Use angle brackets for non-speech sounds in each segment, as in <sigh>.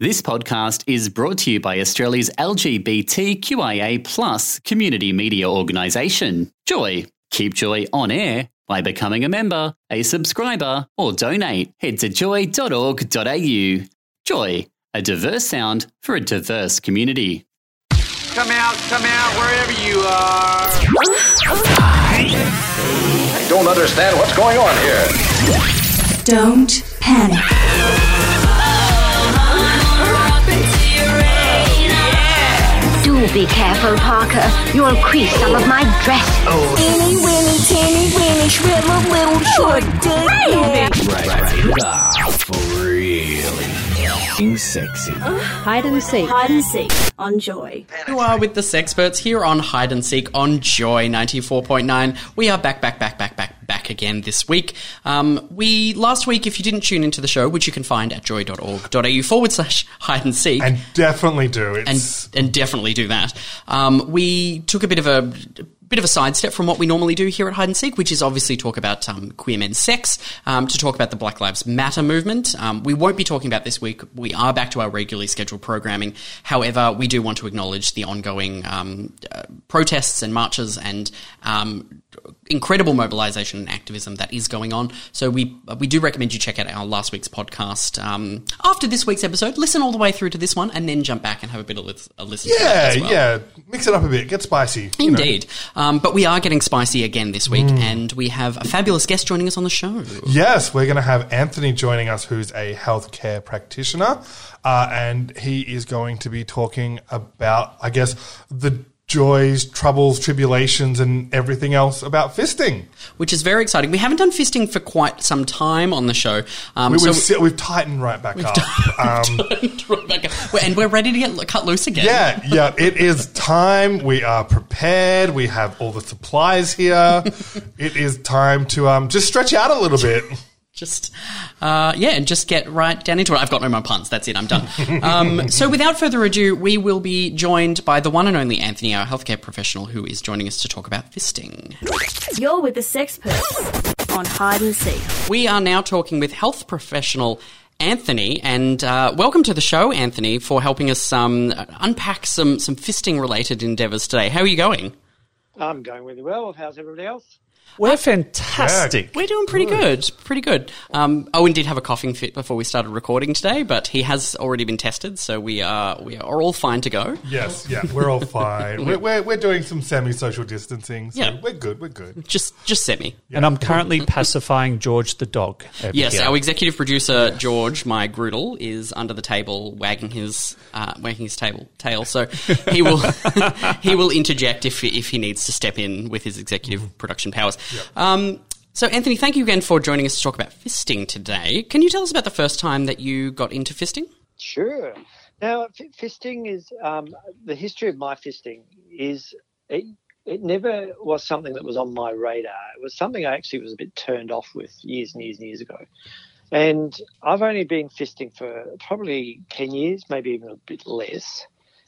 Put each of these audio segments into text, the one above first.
This podcast is brought to you by Australia's LGBTQIA plus community media organisation, Joy. Keep Joy on air by becoming a member, a subscriber, or donate. Head to joy.org.au. Joy, a diverse sound for a diverse community. Come out, come out, wherever you are. I don't understand what's going on here. Don't panic. Be careful, Parker. You'll crease some of my dress. Oh. Teeny weeny, teeny weeny, shriveled little short dick. sexy. Hide and seek. Hide and seek on Joy. You are with the Sexperts here on Hide and Seek on Joy 94.9. We are back, back, back, back, back, back again this week. Um, we, last week, if you didn't tune into the show, which you can find at joy.org.au forward slash hide and seek, And definitely do. and, and definitely do that. Um, we took a bit of a bit of a sidestep from what we normally do here at Hide and Seek, which is obviously talk about um, queer men's sex, um, to talk about the Black Lives Matter movement. Um, we won't be talking about this week. We are back to our regularly scheduled programming. However, we do want to acknowledge the ongoing um, uh, protests and marches and um, incredible mobilization and activism that is going on. So we we do recommend you check out our last week's podcast um, after this week's episode. Listen all the way through to this one, and then jump back and have a bit of a listen. yeah, well. yeah. Mix it up a bit. Get spicy. you know. Indeed. Um, but we are getting spicy again this week, and we have a fabulous guest joining us on the show. Yes, we're going to have Anthony joining us, who's a healthcare practitioner, uh, and he is going to be talking about, I guess, the joys, troubles, tribulations, and everything else about fisting. Which is very exciting. We haven't done fisting for quite some time on the show. Um, We, so we've, si- we've tightened right back up. um, and we're ready to get cut loose again. yeah, yeah. It is time. We are prepared. We have all the supplies here. <laughs> it is time to um, just stretch out a little bit. Just, uh, yeah, and just get right down into it. I've got no more puns. That's it. I'm done. Um, <laughs> so, without further ado, we will be joined by the one and only Anthony, our healthcare professional, who is joining us to talk about fisting. You're with the Sexperts on Hide and Seek. We are now talking with health professional Anthony, and uh, welcome to the show, Anthony, for helping us um, unpack some some fisting related endeavours today. How are you going? I'm going really well. How's everybody else? We're fantastic. We're doing pretty good, pretty good. Um, Owen did have a coughing fit before we started recording today, but he has already been tested, so we are we are all fine to go. Yes, yeah, we're all fine. <laughs> we're, we're, we're doing some semi social distancing, so Yeah. we're good. We're good. Just just semi. And I'm currently pacifying George the dog. Yes, here. our executive producer George, my Groodle, is under the table wagging his uh, wagging his table tail. So he will <laughs> he will interject if if he needs to step in with his executive production powers. Um, so Anthony, thank you again for joining us to talk about fisting today. Can you tell us about the first time that you got into fisting? Sure. Now, fisting is um, the history of my fisting is it, it never was something that was on my radar. It was something I actually was a bit turned off with years and years and years ago. And I've only been fisting for probably 10 years, maybe even a bit less.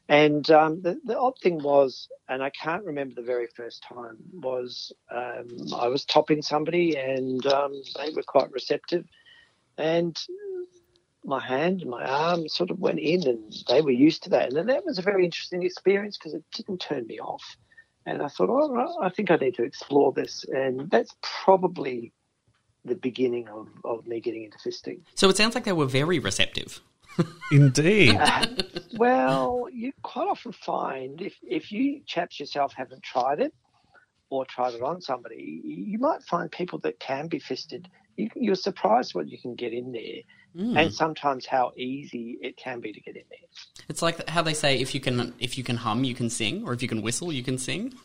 And um, the, the odd thing was, and I can't remember the very first time, was um, I was topping somebody and um, they were quite receptive. And my hand and my arm sort of went in and they were used to that. And that was a very interesting experience because it didn't turn me off. And I thought, oh, I think I need to explore this. And that's probably the beginning of, of me getting into fisting. So it sounds like they were very receptive. Indeed. Uh, well, you quite often find if, if you chaps yourself haven't tried it or tried it on somebody, you might find people that can be fisted. You, you're surprised what you can get in there, Hmm. and sometimes how easy it can be to get in there. It's like how they say if you can if you can hum, you can sing, or if you can whistle, you can sing. <laughs>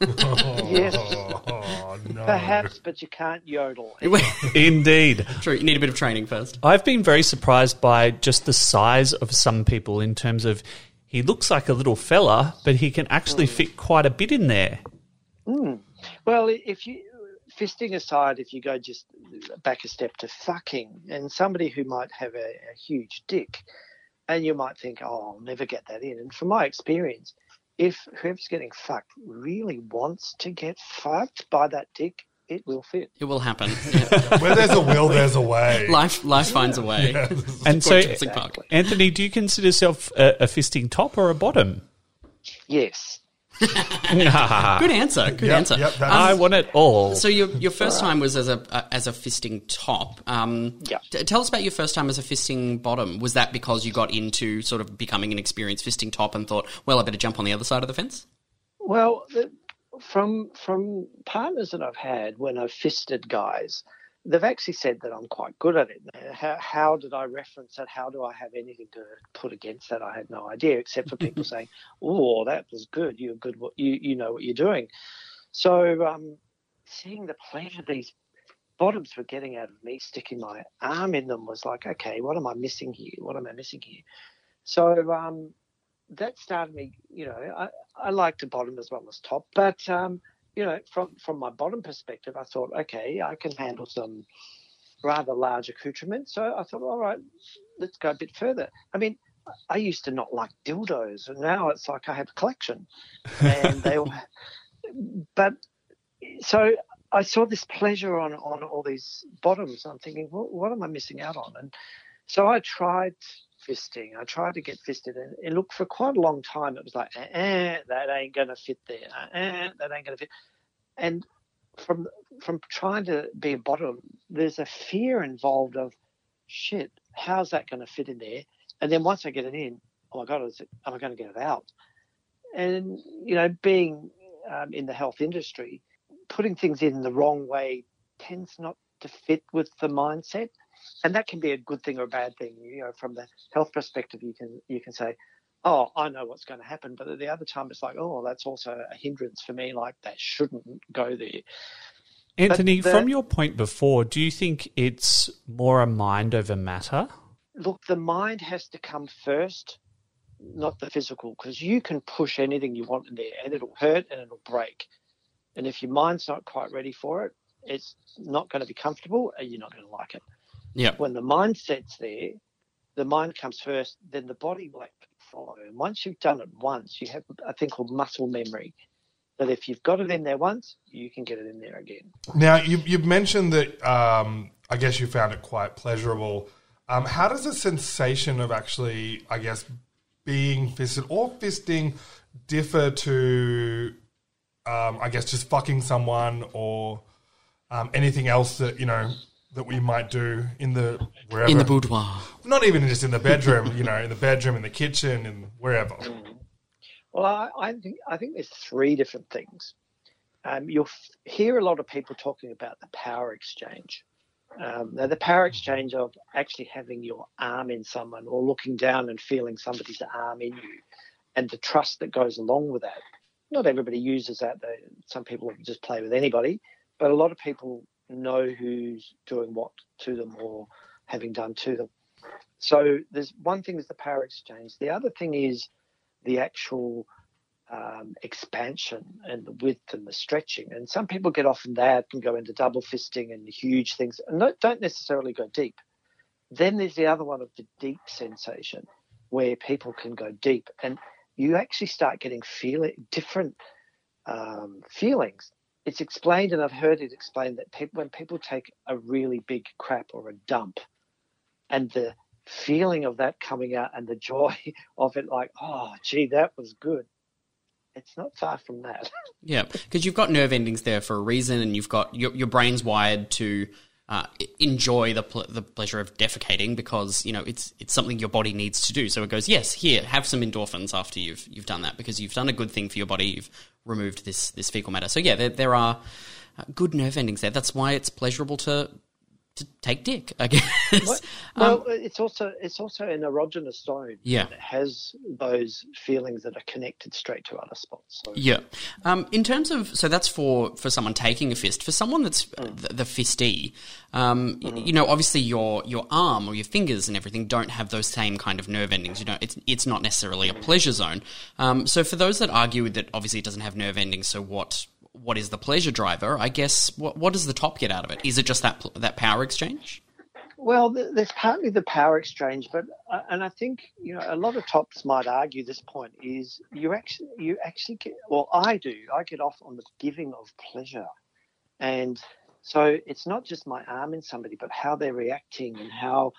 Yes, Oh no! perhaps, but you can't yodel. <laughs> Indeed. True, you need a bit of training first. I've been very surprised by just the size of some people in terms of he looks like a little fella, but he can actually hmm. fit quite a bit in there. Hmm. Well, if you fisting aside, if you go just back a step to fucking, and somebody who might have a, a huge dick, and you might think, "Oh, I'll never get that in." And from my experience, if whoever's getting fucked really wants to get fucked by that dick, it will fit. It will happen. <laughs> Yeah. Where there's a will, there's a way. life, life finds a way. <laughs> And so, Jurassic Park. Anthony, do you consider yourself a, a fisting top or a bottom? Yes. <laughs> Good answer. Good Yep, answer. yep, that's- I want it all. So your your first time was as a uh, as a fisting top. Um, Yeah. t- tell us about your first time as a fisting bottom. Was that because you got into sort of becoming an experienced fisting top and thought, well, I better jump on the other side of the fence? Well, the, from from partners that I've had when I've fisted guys, they've actually said that I'm quite good at it. How, how did I reference that? How do I have anything to put against that? I had no idea, except for people <laughs> saying, "Oh, that was good. You're good. What you you know what you're doing." So, um, seeing the pleasure these bottoms were getting out of me sticking my arm in them was like, okay, what am I missing here? What am I missing here? So um, that started me. You know, I, I like to bottom as well as top, but um, you know, from from my bottom perspective, I thought, okay, I can handle some rather large accoutrement. So I thought, all right, let's go a bit further. I mean, I used to not like dildos, and now it's like I have a collection, and they all. <laughs> But so I saw this pleasure on on all these bottoms. I'm thinking, what, what am I missing out on? And so I tried fisting. I tried to get fisted, and it looked for quite a long time. It was like, eh, eh, that ain't gonna fit there. Eh, that ain't gonna fit. And from from trying to be a bottom, there's a fear involved of, shit, how's that to fit in there? And then once I get it in, oh my god, is it, am I to get it out? And you know, being um, in the health industry, putting things in the wrong way tends not to fit with the mindset, and that can be a good thing or a bad thing. You know, from the health perspective, you can you can say, "Oh, I know what's going to happen," but at the other time, it's like, "Oh, that's also a hindrance for me. Like that shouldn't go there." Anthony, the- from your point before, do you think it's more a mind over matter? Look, the mind has to come first, not the physical, because you can push anything you want in there, and it'll hurt and it'll break. And if your mind's not quite ready for it, it's not going to be comfortable, and you're not going to like it. Yeah. when the mind sets there, the mind comes first, then the body will actually follow. And once you've done it once, you have a thing called muscle memory. That if you've got it in there once, you can get it in there again. Now, you, you've mentioned that um, I guess you found it quite pleasurable. Um, how does the sensation of actually, I guess, being fisted or fisting differ to, um, I guess, just fucking someone or um, anything else that, you know, that we might do in the wherever In the boudoir. not even just in the bedroom, you know, in the bedroom, in the kitchen, and wherever. Well, I, I think I think there's three different things. Um, you'll f- hear a lot of people talking about the power exchange. Um, now, the power exchange of actually having your arm in someone or looking down and feeling somebody's arm in you, and the trust that goes along with that. Not everybody uses that. They, some people just play with anybody, but a lot of people know who's doing what to them or having done to them. So there's one thing is the power exchange. The other thing is the actual um, expansion and the width and the stretching. And some people get off in that and go into double fisting and huge things and don't necessarily go deep. Then there's the other one of the deep sensation where people can go deep and you actually start getting feeling different um, feelings. It's explained, and I've heard it explained that people, when people take a really big crap or a dump, and the feeling of that coming out and the joy <laughs> of it, like, oh, gee, that was good. It's not far from that. Yeah, because you've got nerve endings there for a reason, and you've got your your brain's wired to uh, enjoy the pl- the pleasure of defecating because you know it's it's something your body needs to do. So it goes, yes, here, have some endorphins after you've you've done that because you've done a good thing for your body. You've removed this this fecal matter. So yeah, there there are uh, good nerve endings there. That's why it's pleasurable to to take dick. I guess. What- <laughs> well, it's also it's also an erogenous zone. Yeah. that has those feelings that are connected straight to other spots. So Yeah. Um, in terms of so that's for for someone taking a fist. For someone that's Mm. the, the fistee, um, y- you know, obviously your your arm or your fingers and everything don't have those same kind of nerve endings. You know, it's it's not necessarily a pleasure zone. Um, so for those that argue that obviously it doesn't have nerve endings, so what? What is the pleasure driver? I guess what what does the top get out of it? Is it just that that power exchange? Well, there's partly the power exchange, but uh, and I think you know a lot of tops might argue this point is you actually you actually get well I do I get off on the giving of pleasure, and So it's not just my arm in somebody, but how they're reacting and how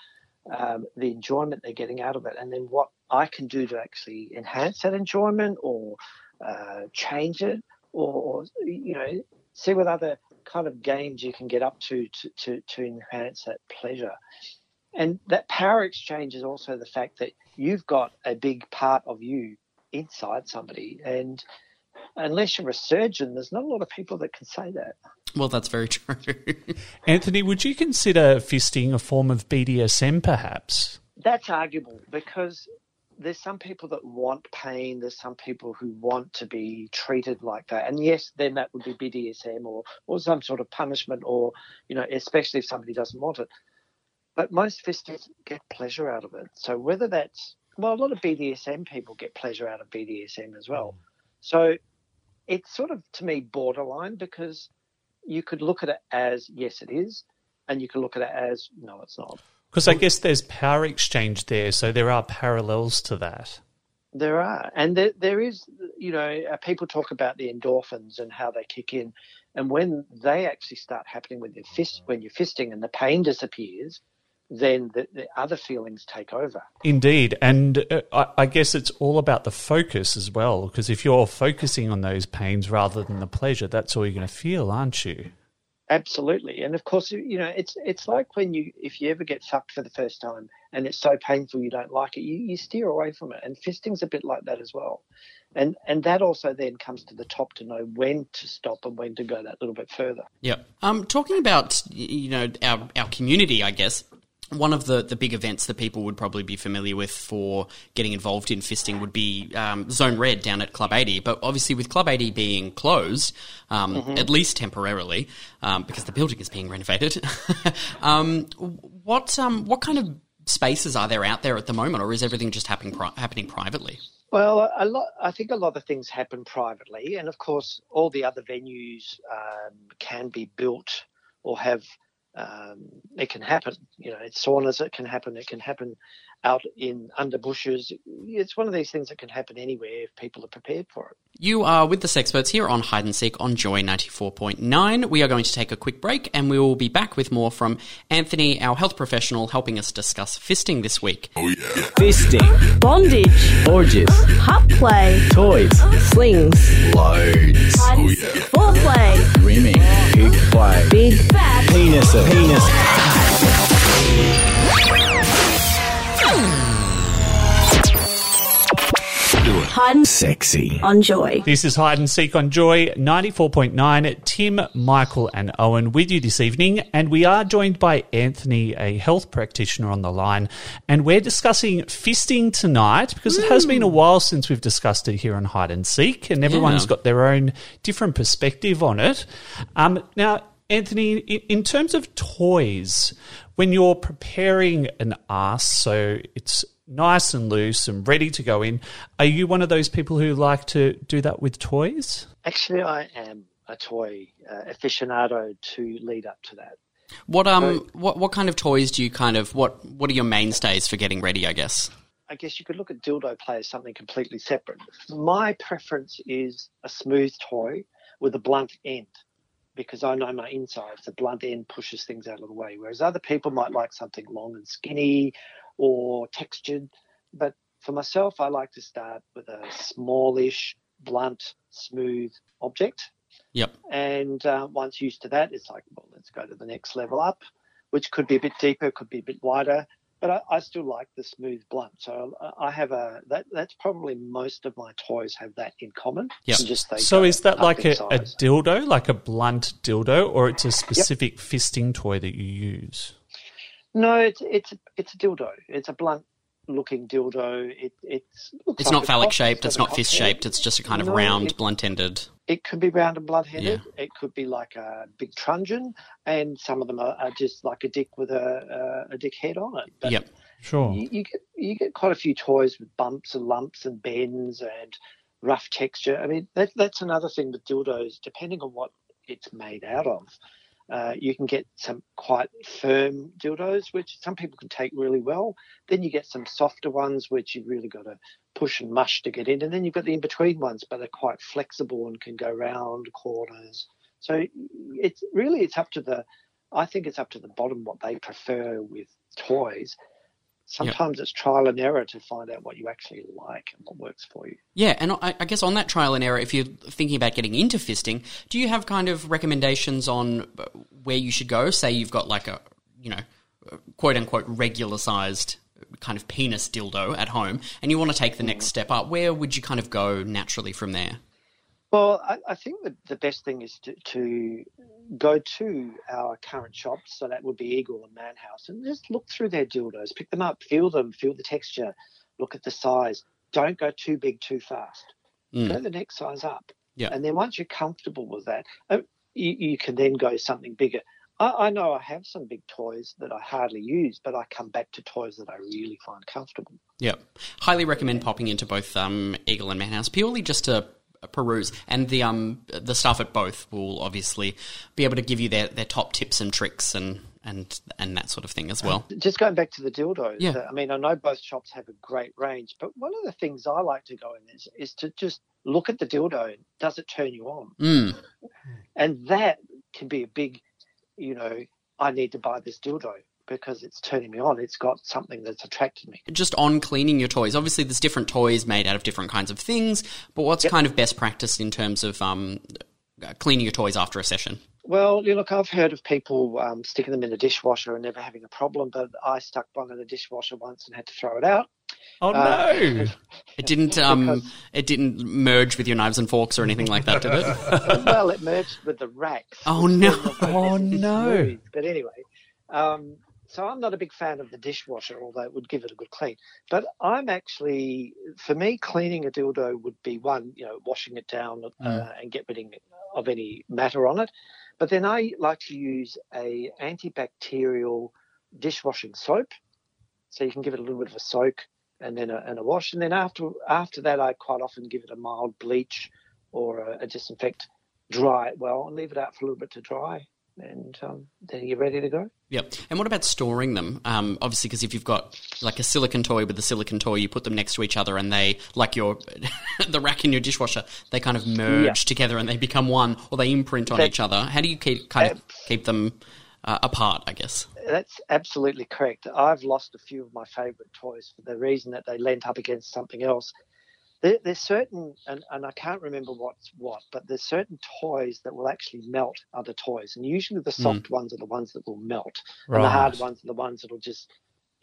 um, the enjoyment they're getting out of it, and then what I can do to actually enhance that enjoyment or uh, change it, or, or you know, see what other kind of games you can get up to to, to, to enhance that pleasure. And that power exchange is also the fact that you've got a big part of you inside somebody. And unless you're a surgeon, there's not a lot of people that can say that. Well, that's very true. <laughs> Anthony, would you consider fisting a form of BDSM perhaps? That's arguable because there's some people that want pain. There's some people who want to be treated like that. And yes, then that would be BDSM or, or some sort of punishment or, you know, especially if somebody doesn't want it. But most fisters get pleasure out of it. So whether that's, well, a lot of BDSM people get pleasure out of BDSM as well. Mm. So it's sort of, to me, borderline because you could look at it as, yes, it is. And you could look at it as, no, it's not. Because I guess there's power exchange there, so there are parallels to that. There are, and there, there is, you know, uh, people talk about the endorphins and how they kick in, and when they actually start happening with your fist, when you're fisting and the pain disappears, then the, the other feelings take over. Indeed, and uh, I, I guess it's all about the focus as well. Because if you're focusing on those pains rather than the pleasure, that's all you're going to feel, aren't you? Absolutely, and of course, you know, it's it's like when you if you ever get fucked for the first time and it's so painful you don't like it, you, you steer away from it. And fisting's a bit like that as well, and and that also then comes to the top to know when to stop and when to go that little bit further. Yep. Um, talking about you know our our community, I guess one of the, the big events that people would probably be familiar with for getting involved in fisting would be um, Zone Red down at Club 80. But obviously, with Club 80 being closed, um, Mm-hmm. at least temporarily, um, because the building is being renovated, <laughs> um, what um, what kind of spaces are there out there at the moment, or is everything just happening pri- happening privately? Well, a lot. I think a lot of things happen privately, and of course, all the other venues um, can be built or have. Um, it can happen. You know, it's saunas. It can happen. It can happen out in under bushes. It's one of these things that can happen anywhere if people are prepared for it. You are with the Sexperts here on Hide and Seek on Joy 94.9. We are going to take a quick break and we will be back with more from Anthony, our health professional, helping us discuss fisting this week. Oh yeah, Fisting, Bondage, orgies, pup play, toys, slings, loads, foreplay, rimming, pig play, big fat. Penis, penis, hide and Sexy. on joy. This is Hide and Seek on Joy 94.9. Tim, Michael, and Owen with you this evening. And we are joined by Anthony, a health practitioner on the line. And we're discussing fisting tonight because it has been a while since we've discussed it here on Hide and Seek. And everyone's Yeah. got their own different perspective on it. Um, now, Anthony, in, in terms of toys, when you're preparing an ass, so it's nice and loose and ready to go in, are you one of those people who like to do that with toys? Actually, I am a toy uh, aficionado to lead up to that. What um what what kind of toys do you kind of what what are your mainstays for getting ready, I guess? I guess you could look at dildo play as something completely separate. My preference is a smooth toy with a blunt end because I know my insides, the blunt end pushes things out of the way. Whereas other people might like something long and skinny or textured. But for myself, I like to start with a smallish, blunt, smooth object. Yep. And uh, once used to that, it's like, well, let's go to the next level up, which could be a bit deeper, could be a bit wider. But I, I still like the smooth blunt. So I I have a that. That's probably most of my toys have that in common. Yep. And Just they So is that like a, a dildo, like a blunt dildo, or it's a specific fisting toy that you use? No, it's it's it's a dildo. It's a blunt looking dildo. It it's It's like not phallic cock. shaped, it's got a not fist shaped. it's just a kind of No, round, it- blunt ended. It could be round and blunt headed. It could be like a big truncheon, and some of them are, are just like a dick with a a, a dick head on it. But Yep. Sure. you, you get you get quite a few toys with bumps and lumps and bends and rough texture. I mean, that, that's another thing with dildos. Depending on what it's made out of, uh, you can get some quite firm dildos, which some people can take really well. Then you get some softer ones, which you've really got to push and mush to get in. And then you've got the in between ones, but they're quite flexible and can go round corners. So it's really it's up to the. I think it's up to the bottom what they prefer with toys. Sometimes it's trial and error to find out what you actually like and what works for you. Yeah, and I, I guess on that trial and error, if you're thinking about getting into fisting, do you have kind of recommendations on uh, where you should go? Say you've got like a, you know, uh, quote unquote regular sized uh, kind of penis dildo at home, and you want to take the next mm-hmm. step up. Where would you kind of go naturally from there? Well, I, I think that the best thing is to, to go to our current shops. So that would be Eagle and Manhouse, and just look through their dildos, pick them up, feel them, feel the texture, look at the size. Don't go too big too fast. Mm. Go the next size up. Yeah. And then once you're comfortable with that, uh, you, you can then go something bigger. I, I know I have some big toys that I hardly use, but I come back to toys that I really find comfortable. Yeah. Highly recommend popping into both um, Eagle and Manhouse purely just to peruse. And the um the staff at both will obviously be able to give you their, their top tips and tricks and, and and that sort of thing as well. Just going back to the dildos, Yeah. uh, I mean, I know both shops have a great range, but one of the things I like to go in is, is to just look at the dildo. Does it turn you on? Mm. And that can be a big, you know, I need to buy this dildo because it's turning me on. It's got something that's attracted me. Just on cleaning your toys. Obviously, there's different toys made out of different kinds of things, but what's kind of best practice in terms of um, uh, cleaning your toys after a session? Well, you look, I've heard of people um, sticking them in the dishwasher and never having a problem, but I stuck one in the dishwasher once and had to throw it out. Oh Uh, no! <laughs> It didn't um, it didn't merge with your knives and forks or anything like that, did it? <laughs> well, it merged with the racks. Oh no! Oh no! smooth. But anyway, um, so I'm not a big fan of the dishwasher, although it would give it a good clean. But I'm actually, for me, cleaning a dildo would be one, you know, washing it down uh, Mm. and get rid of any matter on it. But then I like to use a antibacterial dishwashing soap, so you can give it a little bit of a soak and then a, and a wash, and then after after that, I quite often give it a mild bleach or a, a disinfect, dry it well, and leave it out for a little bit to dry, and um, then you're ready to go. Yep. And what about storing them? Um, obviously, because if you've got like a silicon toy with a silicon toy, you put them next to each other, and they, like your <laughs> the rack in your dishwasher, they kind of merge Yeah. together and they become one, or they imprint on That- each other. How do you keep kind of keep them uh, apart? I guess. That's absolutely correct. I've lost a few of my favourite toys for the reason that they lent up against something else. There, there's certain, and, and I can't remember what's what, but there's certain toys that will actually melt other toys, and usually the soft ones are the ones that will melt, and the hard ones are the ones that'll just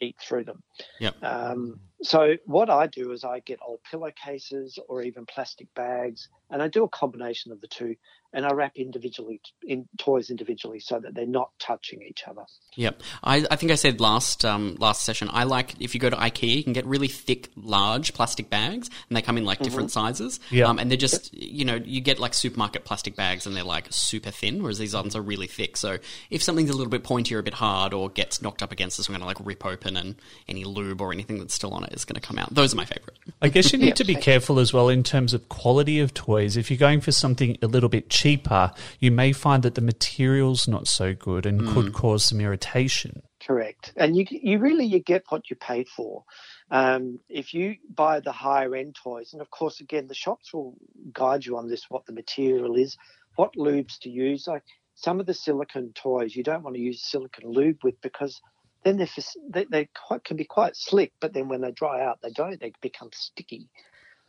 eat through them. Yep. Um, so what I do is I get old pillowcases or even plastic bags, and I do a combination of the two, and I wrap individually in toys individually so that they're not touching each other. Yep. I, I think I said last um, last session. I like if you go to IKEA, you can get really thick, large plastic bags, and they come in like different sizes. Yeah. Um, and they're just you know you get like supermarket plastic bags, and they're like super thin, whereas these ones are really thick. So if something's a little bit pointy or a bit hard, or gets knocked up against us, I'm going to like rip open, and any lube or anything that's still on it is going to come out. Those are my favorite. I guess you need to be careful as well in terms of quality of toys. If you're going for something a little bit cheaper, you may find that the material's not so good and could cause some irritation. Correct, and you you really you get what you pay for. Um, if you buy the higher end toys, and of course, again, the shops will guide you on this, what the material is, what lubes to use. Like some of the silicone toys, you don't want to use silicone lube with because then they're, they they quite, can be quite slick, but then when they dry out, they don't. They become sticky.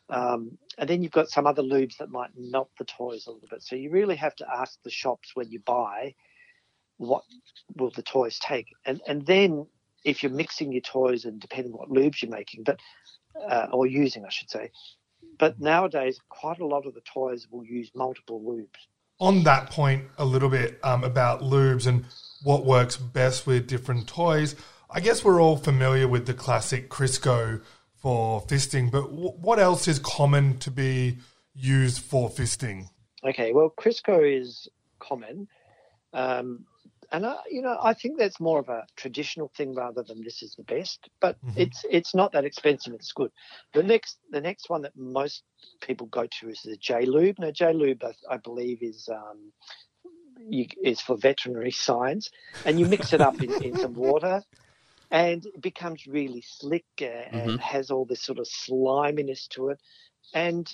Um, and then you've got some other lubes that might melt the toys a little bit. So you really have to ask the shops when you buy what will the toys take, and and then if you're mixing your toys and depending what lubes you're making, but uh, or using, I should say. But nowadays, quite a lot of the toys will use multiple lubes. On that point a little bit um, about lubes and what works best with different toys. I guess we're all familiar with the classic Crisco for fisting, but w- what else is common to be used for fisting? Okay, well, Crisco is common, um, and I, you know I think that's more of a traditional thing rather than this is the best. But it's it's not that expensive. It's good. The next the next one that most people go to is the J Lube. Now J Lube, I, I believe, is um, you, is for veterinary <laughs> science, and you mix it up in, in some <laughs> water. And it becomes really slick uh, and has all this sort of sliminess to it. And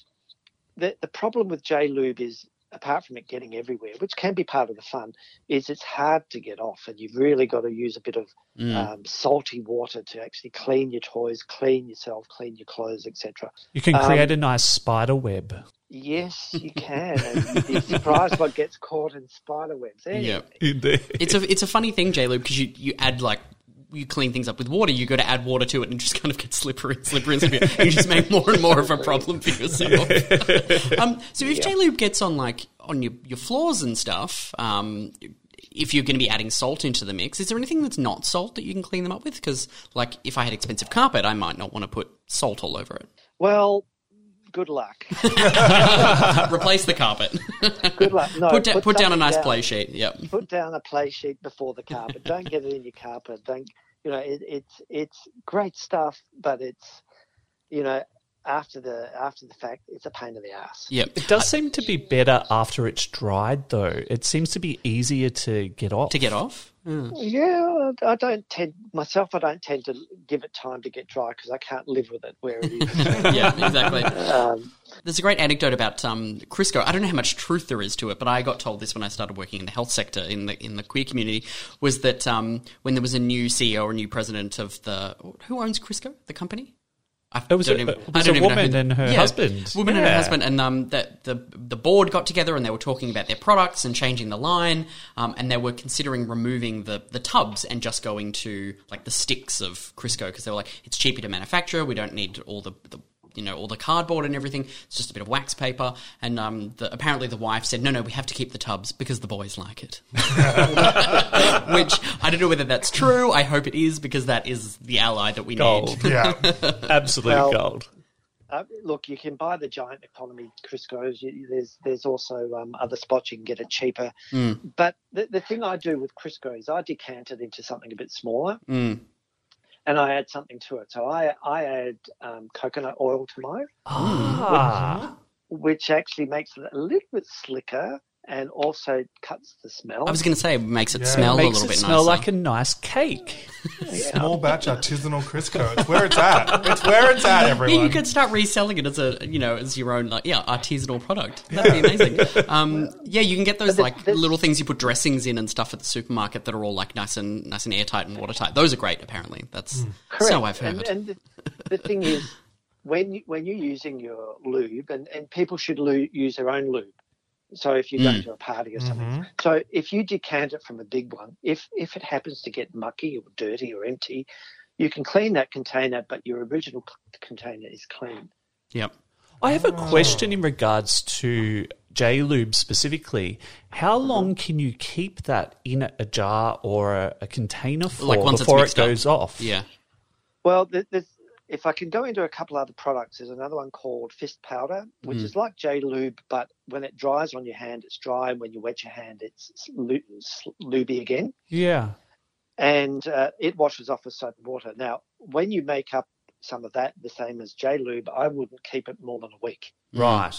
the, the problem with J Lube is apart from it getting everywhere, which can be part of the fun, is it's hard to get off, and you've really got to use a bit of Mm. um, salty water to actually clean your toys, clean yourself, clean your clothes, etc. You can Um, create a nice spider web. Yes, you <laughs> can. and you'd be surprised what gets caught in spider webs. Anyway, Yeah. It's a it's a funny thing, J Lube, because you, you add like you clean things up with water, you got to add water to it and it just kind of gets slippery and slippery and slippery. and you just make more and more of a problem for yourself. um, so if J Lube gets on like on your, your floors and stuff, um, if you're going to be adding salt into the mix, is there anything that's not salt that you can clean them up with? Because like if I had expensive carpet, I might not want to put salt all over it. Well, good luck. <laughs> <laughs> Replace the carpet. Good luck. No, put, da- put down a something nice play sheet. Yep. Put down a play sheet before the carpet. Don't get it in your carpet. Don't you know? It, it's it's great stuff, but it's you know after the after the fact, it's a pain in the ass. Yep. It does seem to be better after it's dried, though. It seems to be easier to get off. To get off? Yeah, I don't tend myself. I don't tend to give it time to get dry because I can't live with it where it is. <laughs> yeah, exactly. Um, There's a great anecdote about um, Crisco. I don't know how much truth there is to it, but I got told this when I started working in the health sector in the in the queer community. Was that um, when there was a new CEO or a new president of the who owns Crisco, the company? I It was don't a- even- it I don't a even woman and her yeah, husband. Woman and her husband, and um, the, the the board got together and they were talking about their products and changing the line, um, and they were considering removing the the tubs and just going to like the sticks of Crisco because they were like, it's cheaper to manufacture. We don't need all the, the you know all the cardboard and everything. It's just a bit of wax paper. And um, the, apparently the wife said, no, no, we have to keep the tubs because the boys like it. <laughs> Which I don't know whether that's true. I hope it is because that is the ally that we need. Gold. need. <laughs> Yeah. Absolute Well- gold. uh, look, you can buy the giant economy Crisco's. You, there's there's also um, other spots you can get it cheaper. Mm. But the, the thing I do with Crisco is I decant it into something a bit smaller, Mm. And I add something to it. So I I add um, coconut oil to mine, Ah. which actually makes it a little bit slicker and also cuts the smell. I was going to say, it makes it Yeah. smell a Makes little it bit smell nicer. like a nice cake. <laughs> Small batch artisanal Crisco. It's where it's at. It's where it's at, everyone. Yeah, you could start reselling it as a you know as your own like yeah artisanal product. That'd be amazing. um, yeah, you can get those But like this- this- little things you put dressings in and stuff at the supermarket that are all like nice and nice and airtight and watertight. Those are great. Apparently, that's Correct. so I've heard. And, and the, the thing is, when you, when you're using your lube, and, and people should lu- use their own lube. So if you go Mm. to a party or something, so if you decant it from a big one, if if it happens to get mucky or dirty or empty, you can clean that container, but your original c- container is clean. yep. I have a question in regards to J Lube specifically. How long can you keep that in a jar or a, a container for Like once it's before it mixed up. goes off? Yeah. Well, th- there's, if I can go into a couple other products, there's another one called Fist Powder, which Mm. is like J Lube, but when it dries on your hand, it's dry, and when you wet your hand, it's s- lu- lubey again. Yeah. and uh, it washes off with soap and water. Now, when you make up some of that, the same as J Lube, I wouldn't keep it more than a week Right.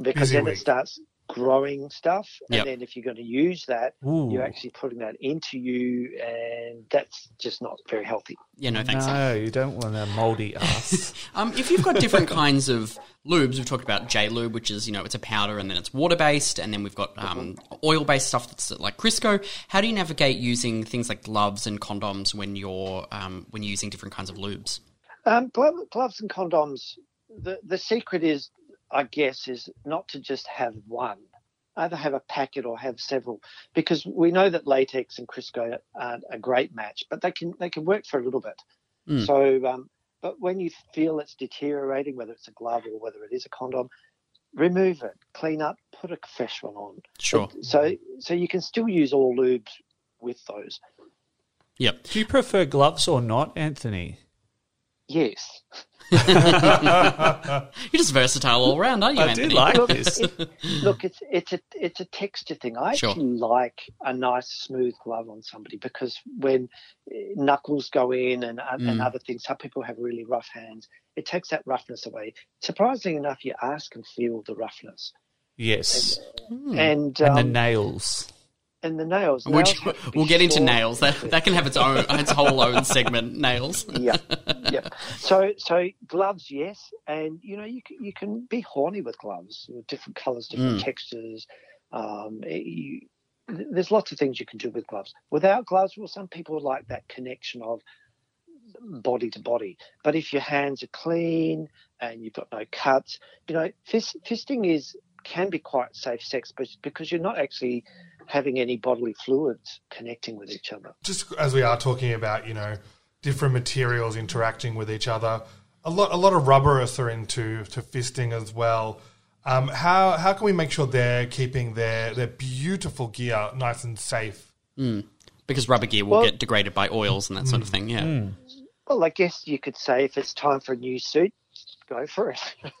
because Busy then week. it starts growing stuff, and Yep. then if you're going to use that, Ooh. you're actually putting that into you, and that's just not very healthy. Yeah. No thanks. No, you don't want a moldy ass. <laughs> Um, if you've got different kinds of lubes, we've talked about J Lube, which is you know it's a powder and then it's water based, and then we've got um, oil based stuff that's like Crisco. How do you navigate using things like gloves and condoms when you're um, when you're using different kinds of lubes? Um, glove, gloves and condoms. The the secret is, I guess, is not to just have one. Either have a packet or have several, because we know that latex and Crisco aren't a great match, but they can they can work for a little bit. Mm. So, um, but when you feel it's deteriorating, whether it's a glove or whether it is a condom, remove it, clean up, put a fresh one on. Sure. So so you can still use all lubes with those. Yep. Do you prefer gloves or not, Anthony? Yes. <laughs> You're just versatile all around, aren't you, I do like Look, this. it- look, it's it's a it's a texture thing. I Sure. actually like a nice smooth glove on somebody because when eh, knuckles go in and and Mm. other things, some people have really rough hands. It takes that roughness away. Surprisingly enough, your ass can feel the roughness, Yes. and And the um, nails. And the nails. We'll, nails we'll get into nails. That that can have its own <laughs> its whole own segment. Nails. yeah, yeah. <laughs> So, so gloves, yes, and you know you can, you can be horny with gloves, with different colours, different Mm. textures. Um, it- you, there's lots of things you can do with gloves. Without gloves, well, some people like that connection of body to body. But if your hands are clean and you've got no cuts, you know, fist, fisting is can be quite safe sex, but because you're not actually having any bodily fluids connecting with each other. just as we are talking about, you know, different materials interacting with each other, a lot a lot of rubberists are into to fisting as well. Um, how how can we make sure they're keeping their their beautiful gear nice and safe? Mm. Because rubber gear will Well- get degraded by oils and that sort of thing. Yeah. Well, I guess you could say if it's time for a new suit, go for it. <laughs>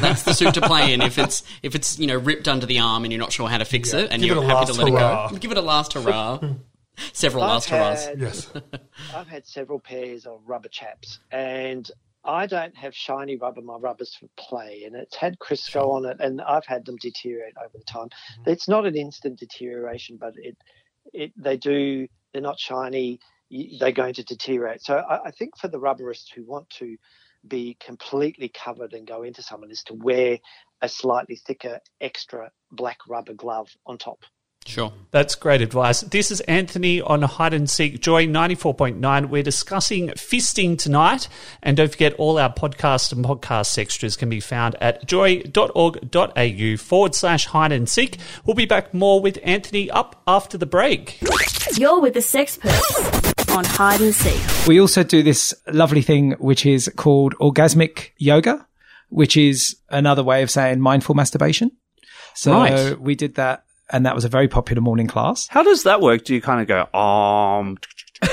That's the suit to play in. If it's if it's you know ripped under the arm and you're not sure how to fix Yeah. it and Give you're it happy to let hurrah. it go, give it a last hurrah. <laughs> Several I've last hurrahs. Yes. <laughs> I've had several pairs of rubber chaps, and I don't have shiny rubber. My rubber's for play, and it's had Crisco on it, and I've had them deteriorate over the time. Mm-hmm. It's not an instant deterioration, but it, it they do. They're not shiny. They're going to deteriorate. So I, I think for the rubberists who want to be completely covered and go into someone is to wear a slightly thicker extra black rubber glove on top. Sure. That's great advice. This is Anthony on Hide and Seek Joy 94.9. We're discussing fisting tonight. And don't forget, all our podcast and podcast extras can be found at joy.org.au forward slash hide and seek. We'll be back more with Anthony up after the break. You're with the Sexperts on Hide and Seek. We also do this lovely thing, which is called orgasmic yoga, which is another way of saying mindful masturbation. So Right. we did that, and that was a very popular morning class. How does that work? Do you kind of go, um, <laughs>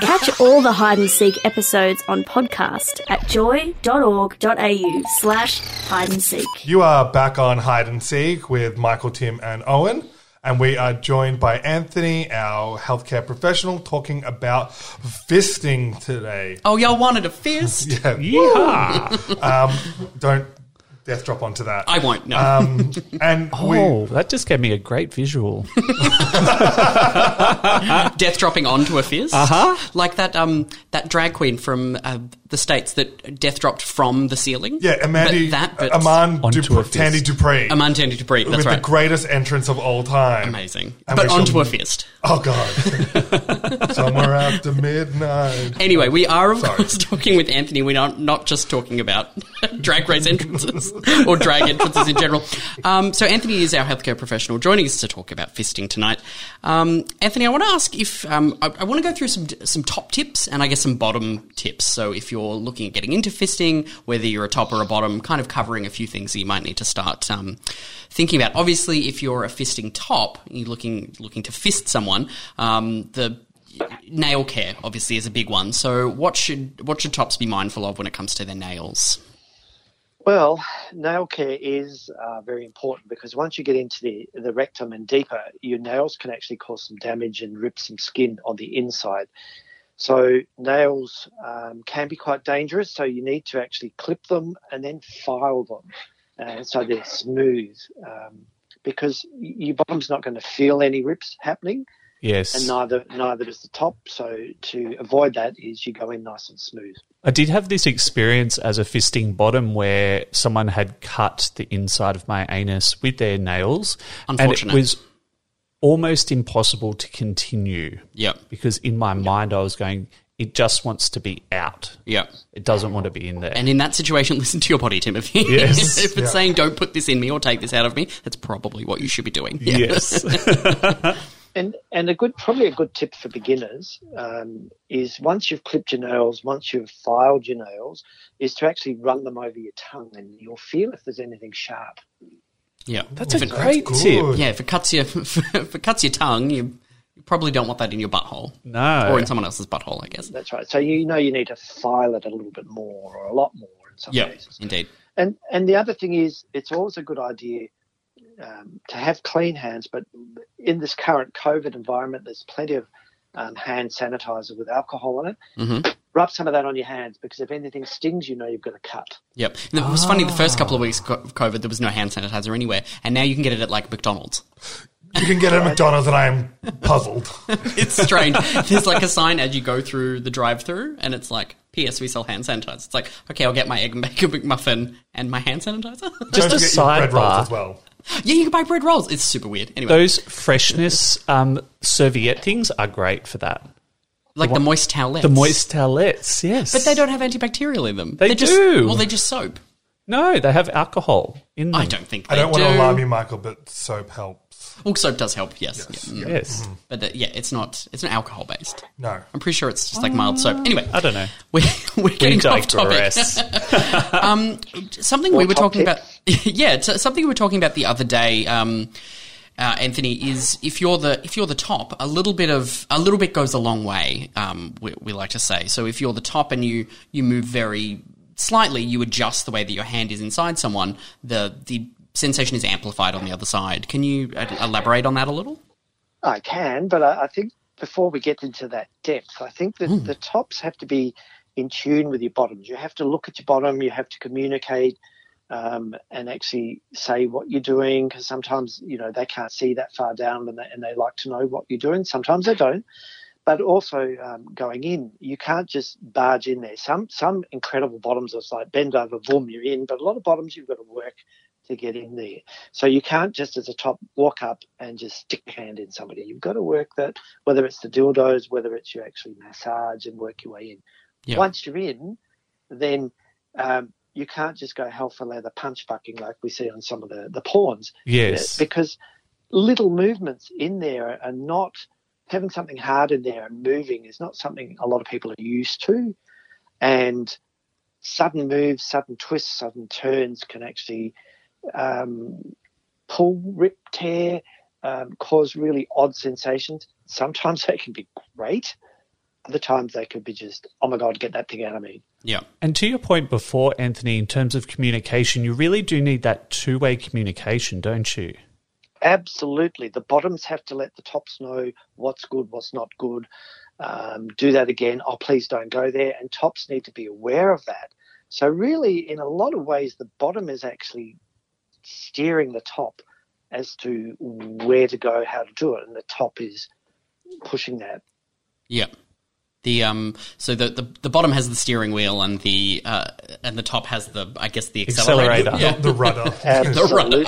Catch all the Hide and Seek episodes on podcast at joy.org.au slash hide and seek. You are back on Hide and Seek with Michael, Tim, and Owen. And we are joined by Anthony, our healthcare professional, talking about fisting today. Oh, y'all wanted a fist? <laughs> Yeah. Yeehaw. um, don't death drop onto that. I won't. No. Um, and <laughs> Oh, that just gave me a great visual. <laughs> Death dropping onto a fist. Uh-huh. Like that um that drag queen from uh, the states that death dropped from the ceiling. yeah, Amanda, But that but Iman Dupree. Tandi Dupree. Aman Tandi Dupree. That's with right. the greatest entrance of all time. Amazing. And but we shall- onto a fist. Oh, God. <laughs> Somewhere after midnight. Anyway, we are of Sorry. course <laughs> talking with Anthony. We're not, not just talking about <laughs> drag race entrances or drag entrances in general. Um, so Anthony is our healthcare professional joining us to talk about fisting tonight. Um, Anthony, I want to ask if um, I, I want to go through some some top tips and I guess some bottom tips. So if you're looking at getting into fisting, whether you're a top or a bottom, kind of covering a few things that you might need to start um, thinking about. Obviously, if you're a fisting top, you're looking looking to fist someone. Um, the nail care obviously is a big one. So what should what should tops be mindful of when it comes to their nails? Well, nail care is uh, very important because once you get into the, the rectum and deeper, your nails can actually cause some damage and rip some skin on the inside. So nails um, can be quite dangerous. So you need to actually clip them and then file them, uh, so they're smooth. Um, because your bottom's not going to feel any rips happening, Yes. and neither neither does the top. So to avoid that, is you go in nice and smooth. I did have this experience as a fisting bottom where someone had cut the inside of my anus with their nails. Unfortunate. And it was almost impossible to continue. Yep. Because in my mind, I was going, it just wants to be out. Yep. It doesn't want to be in there. And in that situation, <laughs> listen to your body, Timothy. Yes. <laughs> if it's Yeah. saying don't put this in me or take this out of me, that's probably what you should be doing. Yeah. Yes. <laughs> And and a good probably a good tip for beginners um, is once you've clipped your nails, once you've filed your nails, is to actually run them over your tongue, and you'll feel if there's anything sharp. Yeah. That's If a it- great That's tip. Yeah, if it cuts your <laughs> if it cuts your tongue, you, you probably don't want that in your butthole. No. Or in someone else's butthole, I guess. That's right. So you know you need to file it a little bit more or a lot more in some Yeah, cases. indeed. And and the other thing is, it's always a good idea um, to have clean hands. But in this current COVID environment, there's plenty of um, hand sanitizer with alcohol in it. hmm Rub some of that on your hands because if anything stings, you know you've got a cut. Yep. And it was funny, the first couple Ah. of weeks of COVID, there was no hand sanitizer anywhere. And now you can get it at like McDonald's. You can get it at <laughs> McDonald's, and I am puzzled. <laughs> it's strange. There's like a sign as you go through the drive-through, and it's like, "P.S. We sell hand sanitizer." It's like, okay, I'll get my egg and bacon McMuffin and my hand sanitizer. Just <laughs> a Don't bread rolls sidebar. as well. yeah, you can buy bread rolls. It's super weird. Anyway, Those freshness um, serviette things are great for that. Like the moist towelettes. The moist towelettes, yes. but they don't have antibacterial in them. They They're Just, do. well, they're just soap. No, they have alcohol in them. I don't think I don't want do. to alarm you, Michael, but soap helps. Well, soap does help. Yes. Yeah. Mm. Yes. But the, yeah, it's not. It's not alcohol based. No. I'm pretty sure it's just like mild soap. Anyway, I don't know. <laughs> we're, we're getting off topic. <laughs> um, something we were top talking about. <laughs> yeah, it's, uh, something we were talking about the other day. Um, uh, Anthony is if you're the if you're the top, a little bit of a little bit goes a long way. Um, we, we like to say. So if you're the top and you you move very slightly, you adjust the way that your hand is inside someone. The the sensation is amplified on the other side. Can you uh, elaborate on that a little? I can, but I, I think before we get into that depth, I think that Hmm. the tops have to be in tune with your bottoms. You have to look at your bottom. You have to communicate um, and actually say what you're doing because sometimes you know they can't see that far down and they, and they like to know what you're doing. Sometimes they don't. But also um, going in, you can't just barge in there. Some some incredible bottoms are like bend over, boom, you're in. But a lot of bottoms you've got to work to get in there. So you can't just as a top walk up and just stick your hand in somebody. You've got to work that, whether it's the dildos, whether it's you actually massage and work your way in. Yeah. Once you're in, then um, you can't just go hell for leather punch fucking like we see on some of the, the pawns. Yes. Because little movements in there are not having something hard in there and moving is not something a lot of people are used to. And sudden moves, sudden twists, sudden turns can actually um, pull, rip, tear, um, cause really odd sensations. Sometimes <laughs> they can be great. Other times they could be just, oh my God, get that thing out of me. Yeah. And to your point before, Anthony, in terms of communication, you really do need that two way communication, don't you? Absolutely. The bottoms have to let the tops know what's good, what's not good. Um, do that again. Oh, please don't go there. And tops need to be aware of that. So, really, in a lot of ways, the bottom is actually steering the top as to where to go, how to do it. And the top is pushing that. Yeah. The um so the, the, the bottom has the steering wheel and the uh, and the top has the I guess the accelerator. Accelerator. Yeah. The rudder. <laughs> the rudder.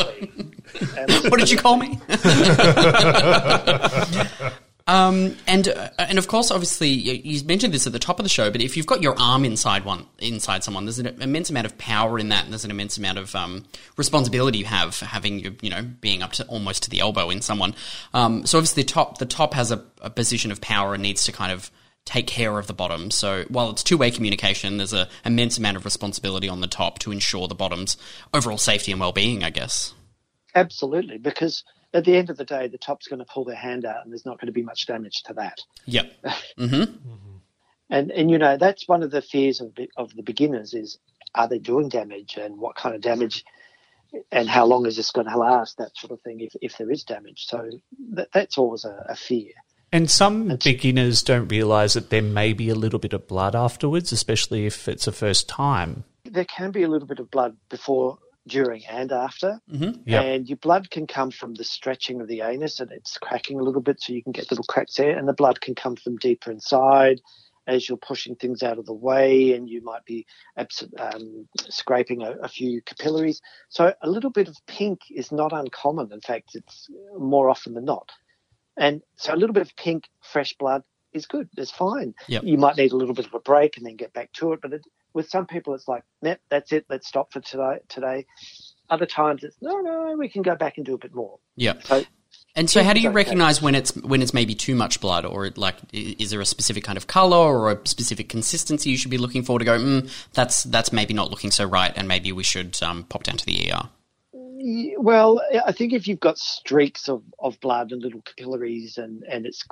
What did you call me? <laughs> um, and uh, and of course, obviously, you, you mentioned this at the top of the show. But if you've got your arm inside one, inside someone, there's an immense amount of power in that, and there's an immense amount of um, responsibility you have for having you, you know, being up to almost to the elbow in someone. Um, so obviously, the top the top has a, a position of power and needs to kind of take care of the bottom. So while it's two way communication, there's an immense amount of responsibility on the top to ensure the bottom's overall safety and well being. I guess. Absolutely. Because at the end of the day, the top's going to pull their hand out and there's not going to be much damage to that. Yep. <laughs> Mm-hmm. And and you know that's one of the fears of of the beginners is are they doing damage and what kind of damage and how long is this going to last that sort of thing if, if there is damage so that, that's always a, a fear And some beginners don't realize that there may be a little bit of blood afterwards, especially if it's a first time. there can be a little bit of blood before during and after Mm-hmm. Yep. and your blood can come from the stretching of the anus and it's cracking a little bit so you can get little cracks there and the blood can come from deeper inside as you're pushing things out of the way and you might be abs- um, scraping a, a few capillaries so a little bit of pink is not uncommon in fact it's more often than not and so a little bit of pink fresh blood is good it's fine Yep. you might need a little bit of a break and then get back to it but it, with some people it's like Nep, that's it let's stop for today today other times it's no no we can go back and do a bit more Yeah. so And so, how do you Okay. recognize when it's when it's maybe too much blood, or like is there a specific kind of color or a specific consistency you should be looking for to go? Mm, that's that's maybe not looking so right, and maybe we should um, pop down to the ER. Y- Well, I think if you've got streaks of, of blood and little capillaries and, and it's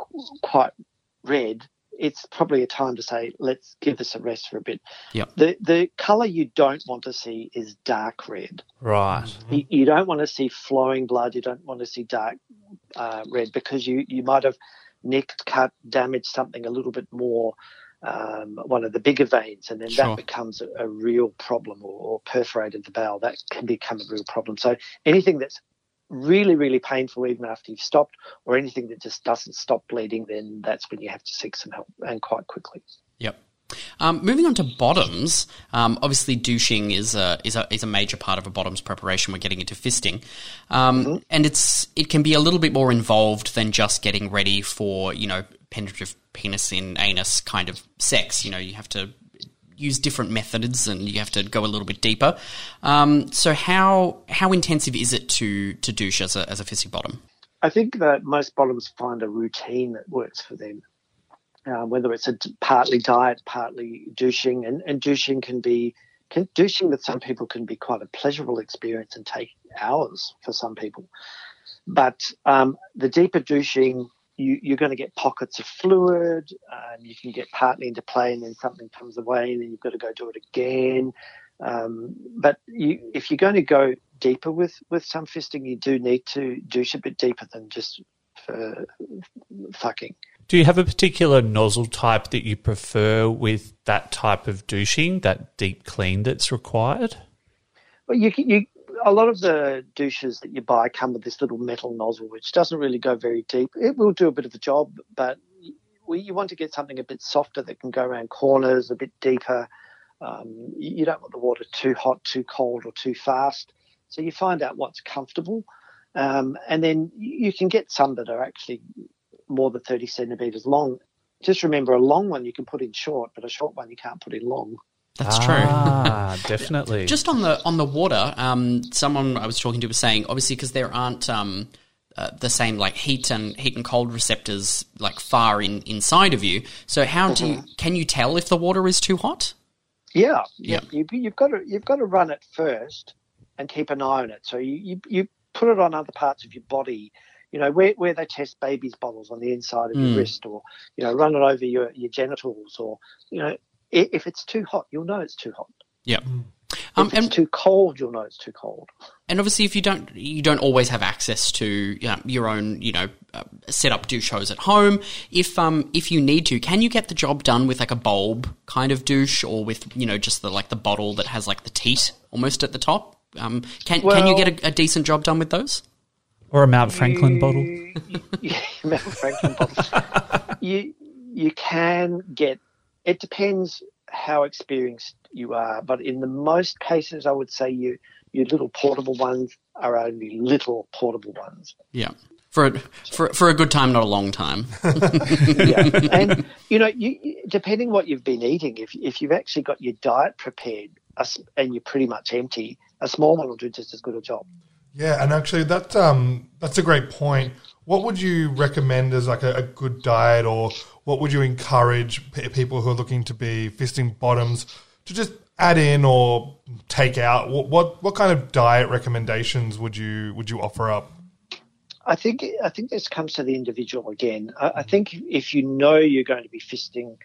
quite red, it's probably a time to say, let's give this a rest for a bit. Yep. The, the colour you don't want to see is dark red. Right. You, you don't want to see flowing blood. You don't want to see dark uh, red because you, you might have nicked, cut, damaged something a little bit more, um, one of the bigger veins, and then Sure. that becomes a, a real problem or, or perforated the bowel. That can become a real problem. So anything that's really, really painful even after you've stopped, or anything that just doesn't stop bleeding, then that's when you have to seek some help and quite quickly. Yep. Um, moving on to bottoms, um, obviously douching is a, is a is a major part of a bottoms preparation. We're getting into fisting, um, and it's it can be a little bit more involved than just getting ready for you know penetrative penis in anus kind of sex. You know, you have to use different methods and you have to go a little bit deeper. Um, so how how intensive is it to to douche as a as a fisting bottom? I think that most bottoms find a routine that works for them. Uh, whether it's a d- partly diet, partly douching, and, and douching can be can, douching with some people can be quite a pleasurable experience and take hours for some people. But um, the deeper douching, you, you're going to get pockets of fluid, and you can get partly into play, and then something comes away, and then you've got to go do it again. Um, but you, if you're going to go deeper with, with some fisting, you do need to douche a bit deeper than just for fucking. Do you have a particular nozzle type that you prefer with that type of douching, that deep clean that's required? Well, you, you a lot of the douches that you buy come with this little metal nozzle, which doesn't really go very deep. It will do a bit of a job, but you want to get something a bit softer that can go around corners, a bit deeper. Um, you don't want the water too hot, too cold, or too fast. So you find out what's comfortable, um, and then you can get some that are actually more than 30 centimeters long. Just remember, a long one you can put in short, but a short one you can't put in long. That's true. Ah, <laughs> definitely. Just on the on the water, um, someone I was talking to was saying, obviously, because there aren't um, uh, the same like heat and heat and cold receptors like far in inside of you. So how do you can you tell if the water is too hot? Yeah, yeah. You, you've got to you've got to run it first and keep an eye on it. So you, you, you put it on other parts of your body. You know where, where they test babies' bottles on the inside of Mm. your wrist, or you know run it over your, your genitals, or you know i- if it's too hot, you'll know it's too hot. Yeah. Um, if it's too cold, you'll know it's too cold. And obviously, if you don't, you don't always have access to you know, your own, you know, uh, set up douche hose at home. If um, if you need to, can you get the job done with like a bulb kind of douche, or with you know just the like the bottle that has like the teat almost at the top? Um, can can you get a, a decent job done with those? Or a Mount Franklin bottle? <laughs> yeah, Mount Franklin bottles. <laughs> you you can get. It depends how experienced you are, but in the most cases, I would say you your little portable ones are only little portable ones. Yeah, for a, for for a good time, not a long time. <laughs> <laughs> yeah, and you know, you, you- depending what you've been eating, if if you've actually got your diet prepared and you're pretty much empty, a small one will do just as good a job. Yeah, and actually, that um, that's a great point. What would you recommend as like a, a good diet, or what would you encourage pe people who are looking to be fisting bottoms to just add in or take out? What what, what kind of diet recommendations would you would you offer up? I think I think this comes to the individual again. I, I mm-hmm. think if you know you're going to be fisting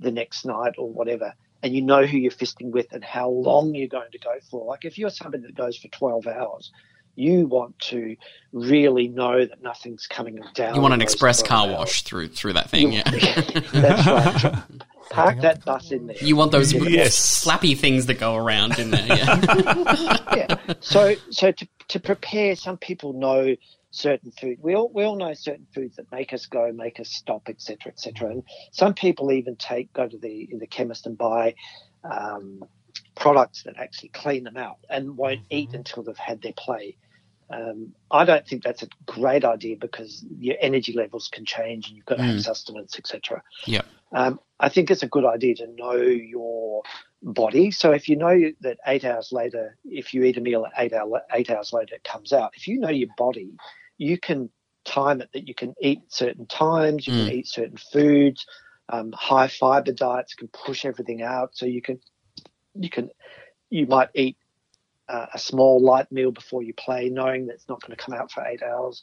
the next night or whatever, and you know who you're fisting with and how long you're going to go for, like if you're somebody that goes for 12 hours, you want to really know that nothing's coming down. You want an express car hours. wash through through that thing, yeah. <laughs> That's right. Park that bus in there. You want those Get little it. slappy things that go around in there, yeah. <laughs> yeah. So, so to, to prepare, some people know certain food. We all we all know certain foods that make us go, make us stop, etc., etc. And some people even take go to the the chemist and buy um, products that actually clean them out and won't eat until they've had their play. Um, I don't think that's a great idea because your energy levels can change and you've got to have Mm. sustenance, etc. yeah. Um, I think it's a good idea to know your body. So if you know that eight hours later, if you eat a meal at eight hour, eight hours later, it comes out. If you know your body, you can time it that you can eat certain times. You Mm. can eat certain foods. Um, high fiber diets can push everything out. So you can, you can, you might eat uh, a small light meal before you play, knowing that it's not going to come out for eight hours,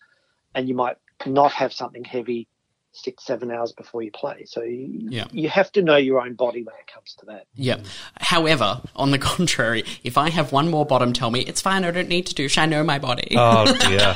and you might not have something heavy six, seven hours before you play. So you, Yeah. you have to know your own body when it comes to that. Yeah. However, on the <laughs> contrary, if I have one more bottom tell me it's fine, I don't need to douche, I know my body. Oh, dear. <laughs>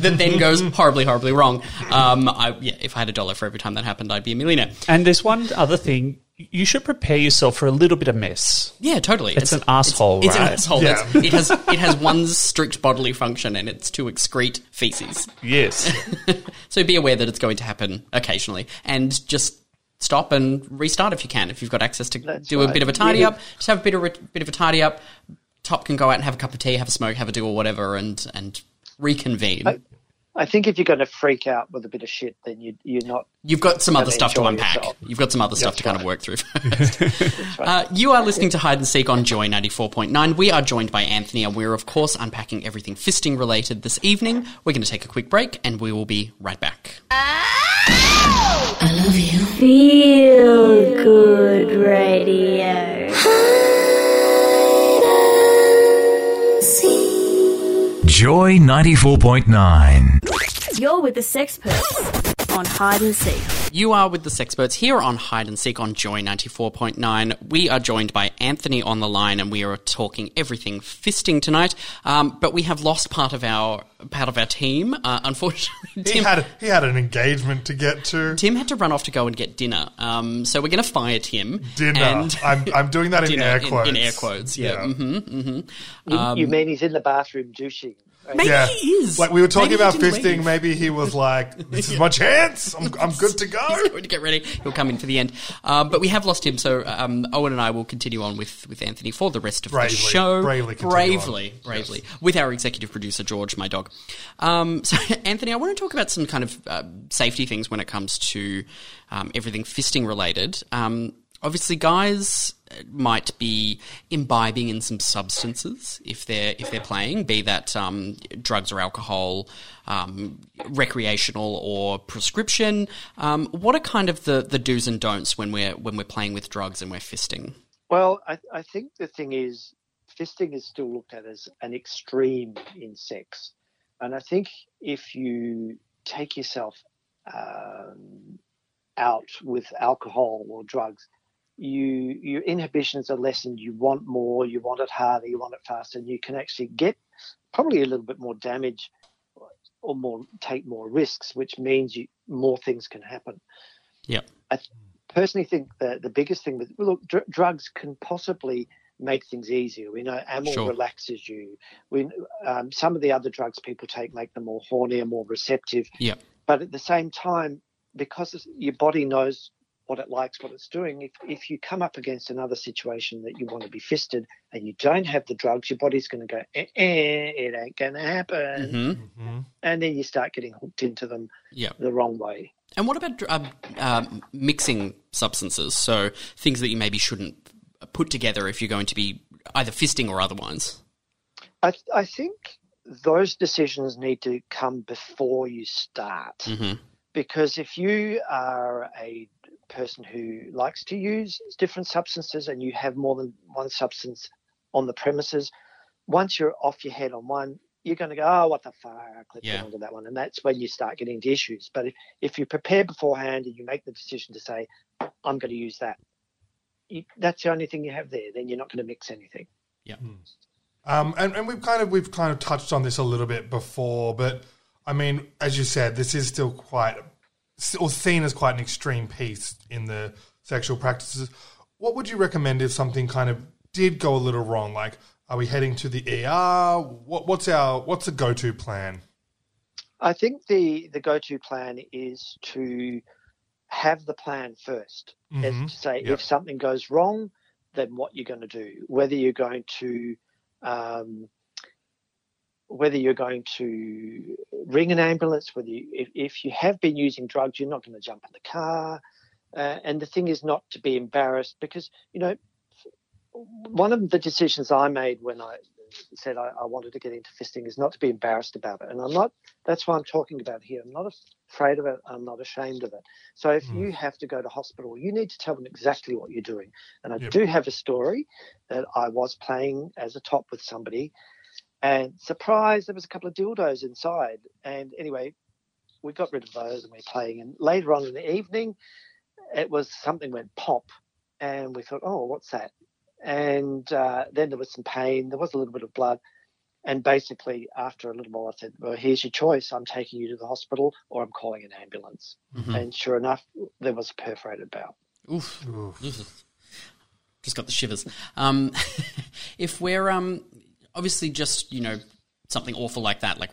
that then goes horribly, horribly wrong. Um, I, yeah, if I had a dollar for every time that happened, I'd be a millionaire. And there's one other thing you should prepare yourself for a little bit of mess. Yeah, totally. It's, an asshole, It's, right? an asshole. Yeah. It has it has one strict bodily function, and it's to excrete feces. Yes. <laughs> so be aware that it's going to happen occasionally, and just stop and restart if you can. If you've got access to do a bit of a tidy Yeah. up, just have a bit of a bit of a tidy up. Top can go out and have a cup of tea, have a smoke, have a do or whatever, and and reconvene. I think if you're going to freak out with a bit of shit, then you, you're not. You've got some other stuff to unpack. yourself. You've got some other stuff That's to kind of work through <laughs> first. uh, you are listening to Hide and Seek on Joy 94.9. We are joined by Anthony, and we're, of course, unpacking everything fisting related this evening. We're going to take a quick break, and we will be right back. I love you. Feel good radio. Joy 94.9. You're with the Sexperts on Hide and Seek. You are with the Sexperts here on Hide and Seek on Joy 94.9. We are joined by Anthony on the line, and we are talking everything fisting tonight. Um, but we have lost part of our part of our team. Uh, unfortunately, He had he had an engagement to get to. Tim had to run off to go and get dinner. Um, so we're going to fire Tim. Dinner. And I'm I'm doing that in <laughs> dinner air in- quotes. In, air quotes, yeah. Yeah. Mm-hmm, mm-hmm. You, Um, you mean he's in the bathroom douching? Maybe yeah. he is. Like we were talking Maybe about fisting. leave. Maybe he was like, <laughs> "This is my chance. I'm I'm good to go." He's going to get ready. He'll come in for the end. Um, but we have lost him, so um, Owen and I will continue on with, with Anthony for the rest of Bravely. the show. Bravely bravely, on. bravely, with our executive producer George, my dog. Um, <laughs> so, Anthony, I want to talk about some kind of uh, safety things when it comes to um, everything fisting related. Obviously, guys might be imbibing in some substances if they're if they're playing, be that um, drugs or alcohol, um, recreational or prescription. Um, what are kind of the, the do's and don'ts when we're when we're playing with drugs and we're fisting? Well, I, I think the thing is, fisting is still looked at as an extreme in sex. And I think if you take yourself um, out with alcohol or drugs, you your inhibitions are lessened. You want more, you want it harder, you want it faster, and you can actually get probably a little bit more damage or more take more risks, which means you, more things can happen. Yeah, I th- personally think that the biggest thing with look, dr- drugs can possibly make things easier. We know amyl Sure. relaxes you. We um, some of the other drugs people take make them more horny and more receptive. Yep. But at the same time, because your body knows what it likes, what it's doing, if, if you come up against another situation that you want to be fisted and you don't have the drugs, your body's going to go, eh, eh, it ain't going to happen. Mm-hmm. And then you start getting hooked into them Yep. the wrong way. And what about um, um, mixing substances? So things that you maybe shouldn't put together if you're going to be either fisting or otherwise. I, I think those decisions need to come before you start. Mm-hmm. Because if you are a person who likes to use different substances and you have more than one substance on the premises, once you're off your head on one, you're going to go, oh, what the fuck, let's Yeah. get onto that one. And that's when you start getting into issues. But if, if you prepare beforehand and you make the decision to say, I'm going to use that, you, that's the only thing you have there. Then you're not going to mix anything. Yeah. Um, and, and we've kind of we've kind of touched on this a little bit before, but I mean, as you said, this is still quite or seen as quite an extreme piece in the sexual practices. What would you recommend if something kind of did go a little wrong? Like, are we heading to the ER? What, what's our what's the go to plan? I think the the go to plan is to have the plan 1st Mhm. As to say, Yep. if something goes wrong, then what you're going to do. Whether you're going to um, whether you're going to ring an ambulance, whether you, if, if you have been using drugs, you're not going to jump in the car. Uh, and the thing is not to be embarrassed because you know one of the decisions I made when I said I, I wanted to get into fisting is not to be embarrassed about it. And I'm not, that's why I'm talking about it here. I'm not afraid of it. I'm not ashamed of it. So if you have to go to hospital, you need to tell them exactly what you're doing. And I Yep. do have a story that I was playing as a top with somebody and surprise, there was a couple of dildos inside. And anyway, we got rid of those and we're playing. And later on in the evening, it was something went pop. And we thought, oh, what's that? and uh, then there was some pain. There was a little bit of blood, and basically after a little while, I said, "Well, here's your choice. I'm taking you to the hospital, or I'm calling an ambulance." Mhm. And sure enough, there was a perforated bowel. Oof. Just got the shivers. Um, <laughs> if we're um, obviously just you know something awful like that, like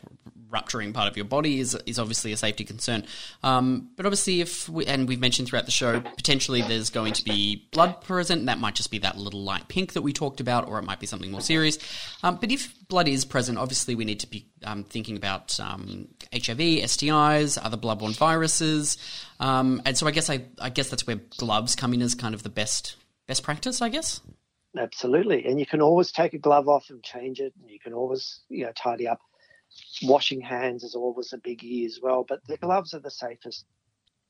rupturing part of your body, is is obviously a safety concern. Um, but obviously, if we, and we've mentioned throughout the show, potentially there's going to be blood present. That might just be that little light pink that we talked about, or it might be something more serious. Um, but if blood is present, obviously we need to be um, thinking about um, HIV, STIs, other bloodborne viruses, um, and so I guess I, I guess that's where gloves come in as kind of the best best practice, I guess. Absolutely, and you can always take a glove off and change it, and you can always you know tidy up. Washing hands is always a biggie as well, but the gloves are the safest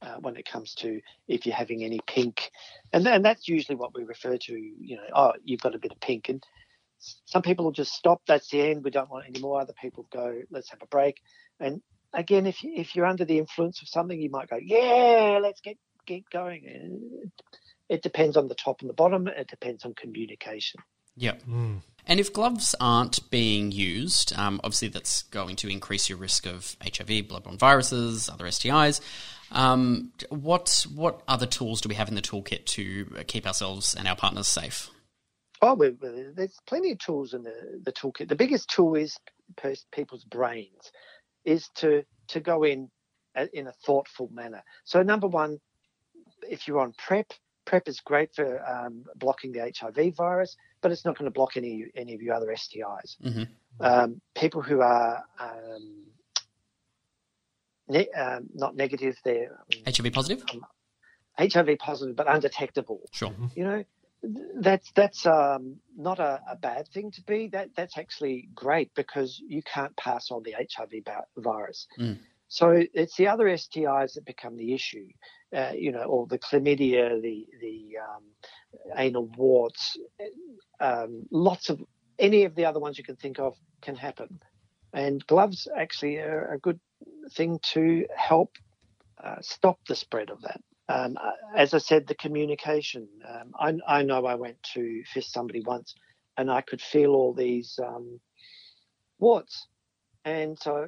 uh, when it comes to if you're having any pink, and that's usually what we refer to. You know, oh, you've got a bit of pink, and some people will just stop. That's the end. We don't want any more. Other people go, let's have a break. And again, if you, if you're under the influence of something, you might go, yeah, let's get get going. And it depends on the top and the bottom. It depends on communication. Yep. And if gloves aren't being used, um, obviously that's going to increase your risk of HIV, bloodborne viruses, other STIs. Um, what what other tools do we have in the toolkit to keep ourselves and our partners safe? Oh, we we- there's plenty of tools in the, the toolkit. The biggest tool is pers- people's brains, is to to go in a- in a thoughtful manner. So number one, if you're on PrEP, PrEP is great for um, blocking the HIV virus, but it's not going to block any any of your other STIs. Mm-hmm. Um, people who are um, ne- um, not negative, they're HIV positive? HIV positive but undetectable. Sure. You know, that's that's um, not a, a bad thing to be. That that's actually great because you can't pass on the HIV virus. Mm. So it's the other STIs that become the issue, uh, you know, or the chlamydia, the the um, anal warts, um, lots of any of the other ones you can think of can happen, and gloves actually are a good thing to help uh, stop the spread of that. Um, as I said, the communication. Um, I, I know I went to fist somebody once, and I could feel all these um, warts, and so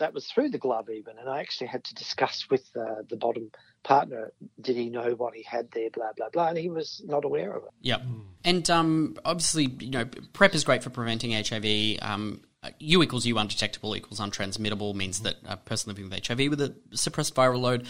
that was through the glove even. And I actually had to discuss with uh, the bottom partner, did he know what he had there, blah blah blah, and he was not aware of it. Yep. And um, obviously, you know, PrEP is great for preventing HIV. Um, U equals U undetectable equals untransmittable means that a person living with HIV with a suppressed viral load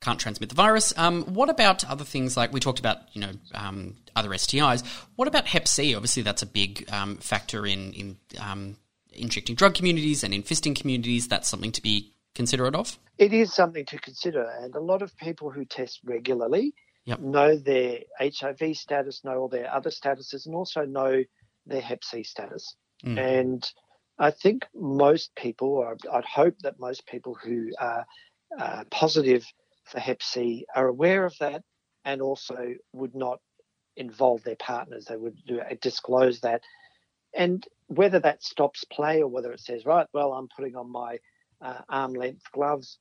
can't transmit the virus. Um, what about other things like we talked about, you know, um, other STIs? What about Hep C? Obviously, that's a big um, factor in in um, injecting drug communities and in fisting communities. That's something to be considerate of. It is something to consider, and a lot of people who test regularly Yep. know their HIV status, know all their other statuses, and also know their Hep C status. Mm. And I think most people, or I'd hope that most people who are uh, positive for Hep C are aware of that and also would not involve their partners. They would do, disclose that. And whether that stops play or whether it says, right, well, I'm putting on my uh, arm length gloves,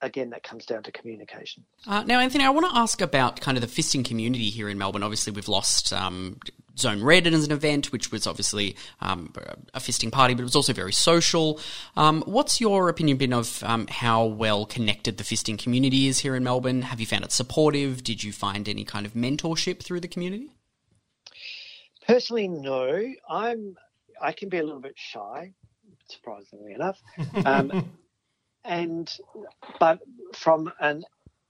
again, that comes down to communication. Uh, now, Anthony, I want to ask about kind of the fisting community here in Melbourne. Obviously, we've lost um, Zone Red as an event, which was obviously um, a fisting party, but it was also very social. Um, what's your opinion been of um, how well connected the fisting community is here in Melbourne? Have you found it supportive? Did you find any kind of mentorship through the community? Personally, no. I'm. I can be a little bit shy, surprisingly enough. <laughs> Um, and but from an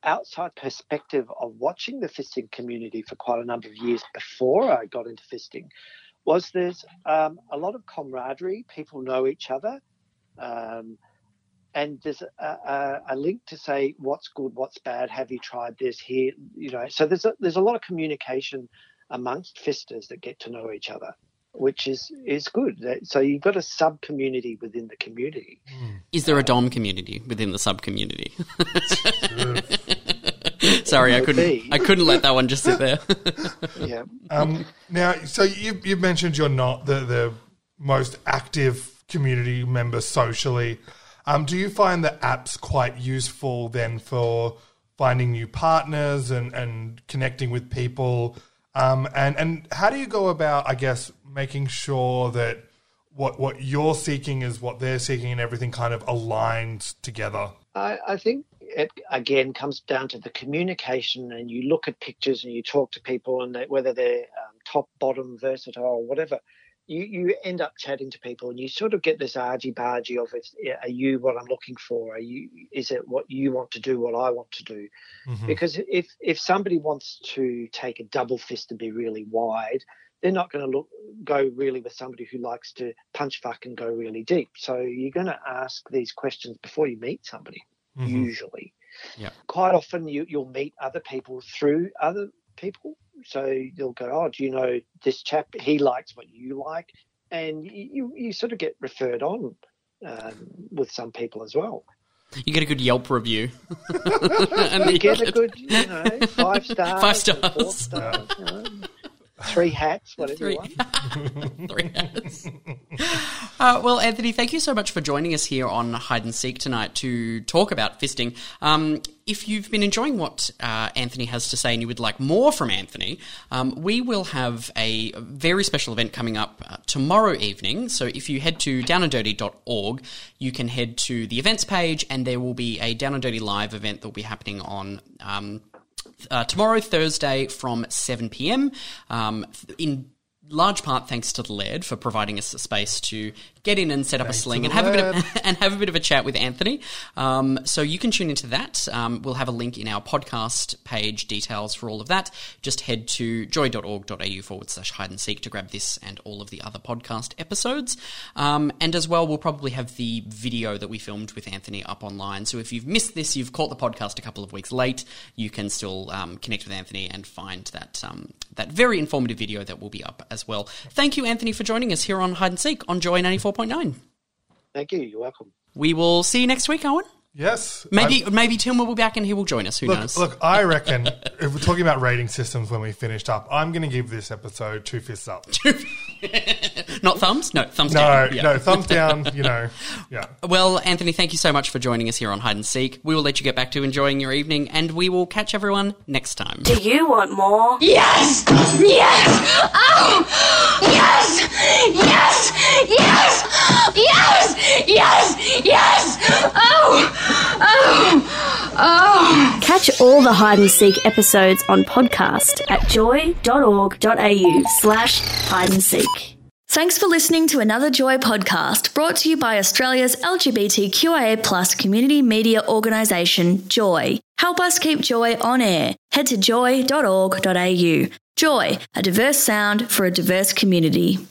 outside perspective of watching the fisting community for quite a number of years before I got into fisting, was there's um, a lot of camaraderie. People know each other. Um, and there's a, a, a link to say what's good, what's bad. Have you tried this here? You know, so there's a, there's a lot of communication amongst fisters that get to know each other, which is is good. So you've got a sub community within the community. Is there a Dom community within the sub community? Sorry, I Could couldn't. I couldn't let that one just sit there. <laughs> yeah. Um, now, so you you mentioned you're not the the most active community member socially. Um, do you find the apps quite useful then for finding new partners and, and connecting with people? Um, and and how do you go about, I guess, making sure that what what you're seeking is what they're seeking and everything kind of aligns together? I, I think it again comes down to the communication, and you look at pictures and you talk to people, and they, whether they're um, top, bottom, versatile, whatever. You, you end up chatting to people and you sort of get this argy bargy of is, are you what I'm looking for? Are you is it what you want to do, what I want to do? Mhm. Because if if somebody wants to take a double fist and be really wide, they're not going to look go really with somebody who likes to punch fuck and go really deep. So you're going to ask these questions before you meet somebody. Mm-hmm. Mhm. Usually, Yeah. quite often you you'll meet other people through other people. So you'll go, oh, do you know this chap? He likes what you like, and you you, sort of get referred on um, with some people as well. You get a good Yelp review. And <laughs> you get a good, you know, five stars, <laughs> Five stars. four stars, you know, three hats, whatever Three- you want. <laughs> Three hats. Uh, well, Anthony, thank you so much for joining us here on Hide and Seek tonight to talk about fisting. Um, if you've been enjoying what uh, Anthony has to say and you would like more from Anthony, um, we will have a very special event coming up uh, tomorrow evening. So if you head to downanddirty.org, you can head to the events page and there will be a Down and Dirty live event that will be happening on. Um, uh, tomorrow, Thursday, from 7 pm. Um, in large part thanks to the Laird for providing us a space to get in and set up Thanks a sling and have a bit of, <laughs> and have a bit of a chat with Anthony. Um, so you can tune into that. Um, we'll have a link in our podcast page details for all of that. Just head to joy.org.au forward slash hide and seek to grab this and all of the other podcast episodes. Um, and as well, we'll probably have the video that we filmed with Anthony up online. So if you've missed this, you've caught the podcast a couple of weeks late, you can still um, connect with Anthony and find that um, that very informative video that will be up as well. Thank you, Anthony, for joining us here on Hide and Seek on Joy 94.9. Thank you. You're welcome. We will see you next week, Owen. Yes. Maybe maybe Tim will be back and he will join us. Who Look, knows? look, I <laughs> reckon if we're talking about rating systems when we finished up, I'm going to give this episode two fists up. <laughs> Not thumbs? No, thumbs no, down. Yeah. no, thumbs down. You know, <laughs> yeah. Well, Anthony, thank you so much for joining us here on Hide and Seek. We will let you get back to enjoying your evening and we will catch everyone next time. Do you want more? Yes! Yes! Oh! Yes! Yes! Yes! Yes! Yes! Yes! Oh! Oh! Oh! Catch all the hide and seek episodes on podcast at joy.org.au slash hide and seek. Thanks for listening to another Joy podcast brought to you by Australia's LGBTQIA plus community media organisation, Joy. Help us keep Joy on air. Head to joy.org.au. Joy, a diverse sound for a diverse community.